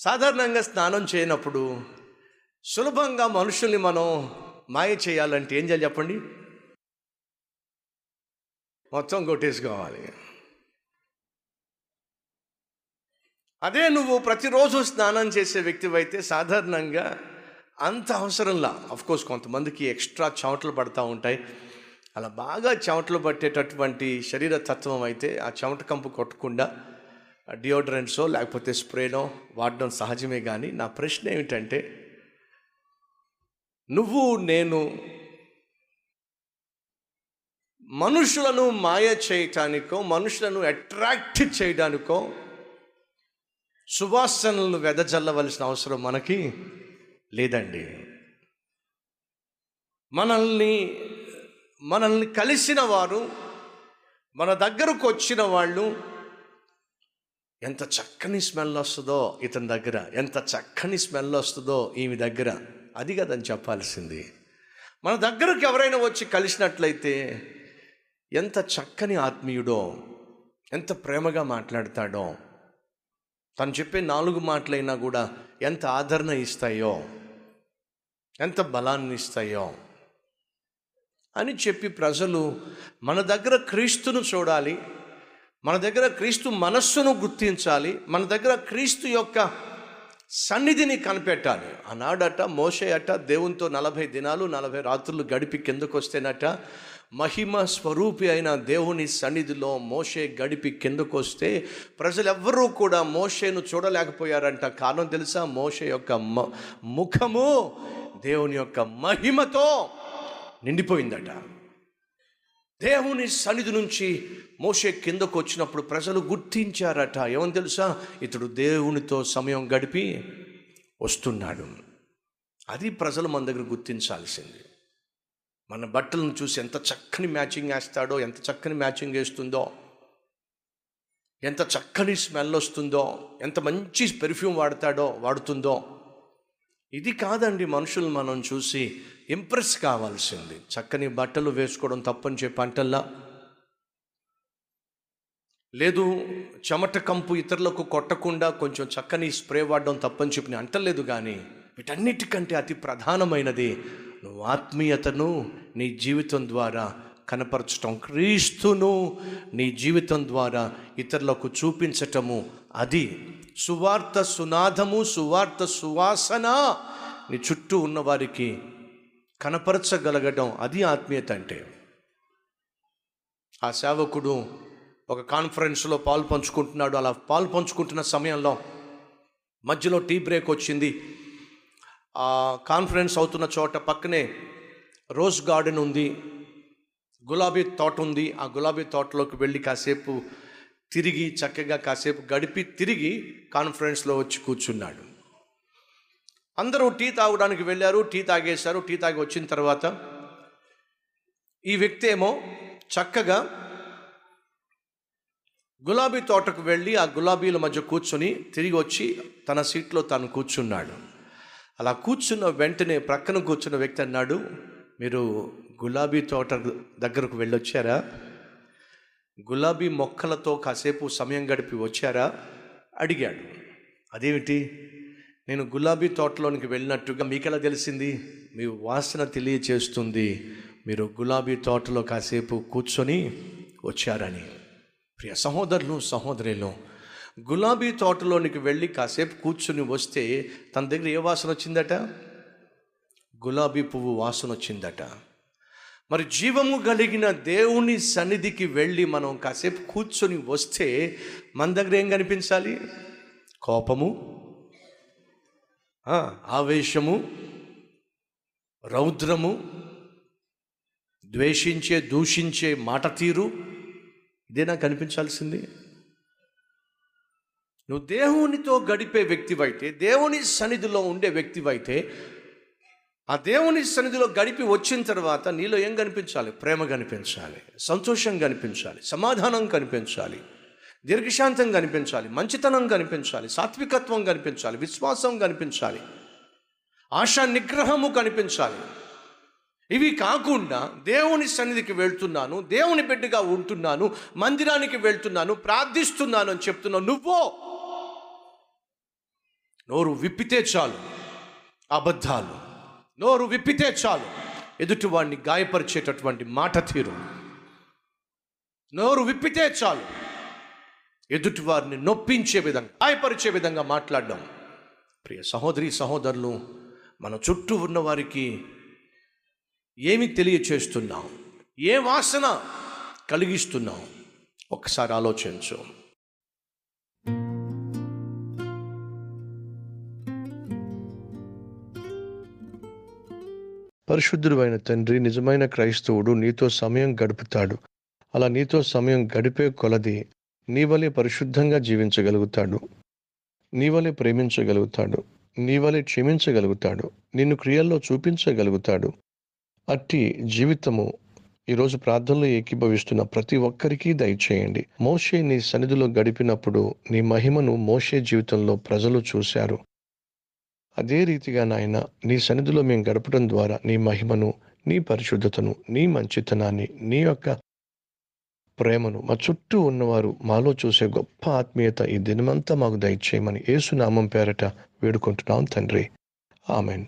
సాధారణంగా స్నానం చేయనప్పుడు సులభంగా మనుషుల్ని మనం మాయ చేయాలంటే ఏం చేయాలి చెప్పండి? మొత్తం కొట్టేసుకోవాలి. అదే నువ్వు ప్రతిరోజు స్నానం చేసే వ్యక్తివైతే సాధారణంగా అంత అవసరంలా. కోర్స్ కొంతమందికి ఎక్స్ట్రా చెమటలు పడతా ఉంటాయి. అలా బాగా చెమటలు పట్టేటటువంటి శరీర తత్వం అయితే ఆ చెమట కంపు కొట్టకుండా డియోడ్రెంట్సో లేకపోతే స్ప్రేనో వాడడం సహజమే కానీ నా ప్రశ్న ఏమిటంటే నువ్వు నేను మనుషులను మాయ చేయటానికో మనుషులను అట్రాక్ట్ చేయడానికో సువాసనలను వెదజల్లవలసిన అవసరం మనకి లేదండి. మనల్ని మనల్ని కలిసిన వారు మన దగ్గరకు వచ్చిన వాళ్ళు ఎంత చక్కని స్మెల్ వస్తుందో ఇతని దగ్గర ఎంత చక్కని స్మెల్ వస్తుందో ఈమె దగ్గర. అది కదని చెప్పాల్సింది. మన దగ్గరకు ఎవరైనా వచ్చి కలిసినట్లయితే ఎంత చక్కని ఆత్మీయుడో ఎంత ప్రేమగా మాట్లాడతాడో తను చెప్పే నాలుగు మాటలైనా కూడా ఎంత ఆదరణ ఇస్తాయో ఎంత బలాన్ని ఇస్తాయో అని చెప్పి ప్రజలు మన దగ్గర క్రీస్తును చూడాలి మన దగ్గర క్రీస్తు మనస్సును గుర్తించాలి మన దగ్గర క్రీస్తు యొక్క సన్నిధిని కనిపెట్టాలి. ఆనాడట మోసే అట దేవునితో నలభై దినాలు నలభై రాత్రులు గడిపి కిందకు వస్తేనట మహిమ స్వరూపి అయిన దేవుని సన్నిధిలో మోషే గడిపి కిందకు వస్తే ప్రజలెవ్వరూ కూడా మోషేను చూడలేకపోయారంట. కారణం తెలుసా? మోషే యొక్క మ ముఖము దేవుని యొక్క మహిమతో నిండిపోయిందట. దేవుని సన్నిధి నుంచి మోషే కిందకు వచ్చినప్పుడు ప్రజలు గుర్తించారట. ఏమని తెలుసా? ఇతడు దేవునితో సమయం గడిపి వస్తున్నాడు. అది ప్రజలు మన దగ్గర గుర్తించాల్సింది. మన బట్టలను చూసి ఎంత చక్కని మ్యాచింగ్ వేస్తాడో ఎంత చక్కని మ్యాచింగ్ వేస్తుందో ఎంత చక్కని స్మెల్ వస్తుందో ఎంత మంచి పెర్ఫ్యూమ్ వాడతాడో వాడుతుందో ఇది కాదండి మనుషులు మనం చూసి ఇంప్రెస్ కావాల్సింది. చక్కని బట్టలు వేసుకోవడం తప్పని చెప్పి అంటల్లా? లేదు చెమట కంపు ఇతరులకు కొట్టకుండా కొంచెం చక్కని స్ప్రే వాడడం తప్పని చెప్పి నేను అంటలేదు కానీ వీటన్నిటికంటే అతి ప్రధానమైనది నువ్వు ఆత్మీయతను నీ జీవితం ద్వారా కనపరచటం. క్రీస్తును నీ జీవితం ద్వారా ఇతరులకు చూపించటము అది. సువార్త సునాదము సువార్త సువాసన నీ చుట్టూ ఉన్నవారికి కనపరచగలగడం అది ఆత్మీయత అంటే. ఆ సేవకుడు ఒక కాన్ఫరెన్స్లో పాలు పంచుకుంటున్నాడు. అలా పాలు పంచుకుంటున్న సమయంలో మధ్యలో టీ బ్రేక్ వచ్చింది. ఆ కాన్ఫరెన్స్ అవుతున్న చోట పక్కనే రోజ్ గార్డెన్ ఉంది. గులాబీ తోట ఉంది. ఆ గులాబీ తోటలోకి వెళ్ళి కాసేపు తిరిగి చక్కగా కాసేపు గడిపి తిరిగి కాన్ఫరెన్స్లో వచ్చి కూర్చున్నాడు. అందరూ టీ తాగడానికి వెళ్ళారు టీ తాగేశారు టీ తాగి వచ్చిన తర్వాత ఈ వ్యక్తి ఏమో చక్కగా గులాబీ తోటకు వెళ్ళి ఆ గులాబీల మధ్య కూర్చొని తిరిగి వచ్చి తన సీట్లో తాను కూర్చున్నాడు. అలా కూర్చున్న వెంటనే ప్రక్కన కూర్చున్న వ్యక్తి అన్నాడు మీరు గులాబీ తోట దగ్గరకు వెళ్ళొచ్చారా? గులాబీ మొక్కలతో కాసేపు సమయం గడిపి వచ్చారా? అడిగాడు. అదేమిటి? నేను గులాబీ తోటలోనికి వెళ్ళినట్టుగా మీకెలా తెలిసింది? మీ వాసన తెలియచేస్తుంది. మీరు గులాబీ తోటలో కాసేపు కూర్చొని వచ్చారని. ప్రియ సహోదరులు సహోదరులు గులాబీ తోటలోనికి వెళ్ళి కాసేపు కూర్చుని వస్తే తన దగ్గర ఏ వాసన వచ్చిందట? గులాబీ పువ్వు వాసన వచ్చిందట. మరి జీవము కలిగిన దేవుని సన్నిధికి వెళ్ళి మనం కాసేపు కూర్చొని వస్తే మన దగ్గర ఏం కనిపించాలి? కోపము ఆవేశము రౌద్రము ద్వేషించే దూషించే మాట తీరు ఇదేనా కనిపించాల్సింది. నువ్వు దేవునితో గడిపే వ్యక్తివైతే దేవుని సన్నిధిలో ఉండే వ్యక్తివైతే ఆ దేవుని సన్నిధిలో గడిపి వచ్చిన తర్వాత నీలో ఏం కనిపించాలి? ప్రేమ కనిపించాలి సంతోషం కనిపించాలి సమాధానం కనిపించాలి దీర్ఘశాంతం కనిపించాలి మంచితనం కనిపించాలి సాత్వికత్వం కనిపించాలి విశ్వాసం కనిపించాలి ఆశా నిగ్రహము కనిపించాలి. ఇవి కాకుండా దేవుని సన్నిధికి వెళ్తున్నాను దేవుని బిడ్డగా ఉంటున్నాను మందిరానికి వెళ్తున్నాను ప్రార్థిస్తున్నాను అని చెప్తున్నావు. నువ్వో నోరు విప్పితే చాలు అబద్ధాలు. నోరు విప్పితే చాలు. ఎదుటివాడిని గాయపరిచేటటువంటి మాట తీరు. నోరు విప్పితే చాలు. ఎదుటివారిని నొప్పించే విధంగా గాయపరిచే విధంగా మాట్లాడడం. ప్రియ సహోదరి సహోదరులు మన చుట్టూ ఉన్న వారికి ఏమి తెలియచేస్తున్నాం? ఏ వాసన కలిగిస్తున్నాం? ఒకసారి ఆలోచించు. పరిశుద్ధుడు అయిన తండ్రి నిజమైన క్రైస్తవుడు నీతో సమయం గడుపుతాడు. అలా నీతో సమయం గడిపే కొలది నీ వలె పరిశుద్ధంగా జీవించగలుగుతాడు. నీ వలె ప్రేమించగలుగుతాడు. నీ వలె క్షమించగలుగుతాడు. నిన్ను క్రియల్లో చూపించగలుగుతాడు. అట్టి జీవితము ఈరోజు ప్రార్థనలో ఏకీభవిస్తున్న ప్రతి ఒక్కరికి దయచేయండి. మోషే నీ సన్నిధిలో గడిపినప్పుడు నీ మహిమను మోషే జీవితంలో ప్రజలు చూశారు. అదే రీతిగా నాయన నీ సన్నిధిలో మేము గడపడం ద్వారా నీ మహిమను నీ పరిశుద్ధతను నీ మంచితనాన్ని నీ యొక్క ప్రేమను మా చుట్టూ ఉన్నవారు మాలో చూసే గొప్ప ఆత్మీయత ఈ దినమంతా మాకు దయచేయమని ఏసునామం పేరట వేడుకుంటున్నాం తండ్రి. ఆమెన్.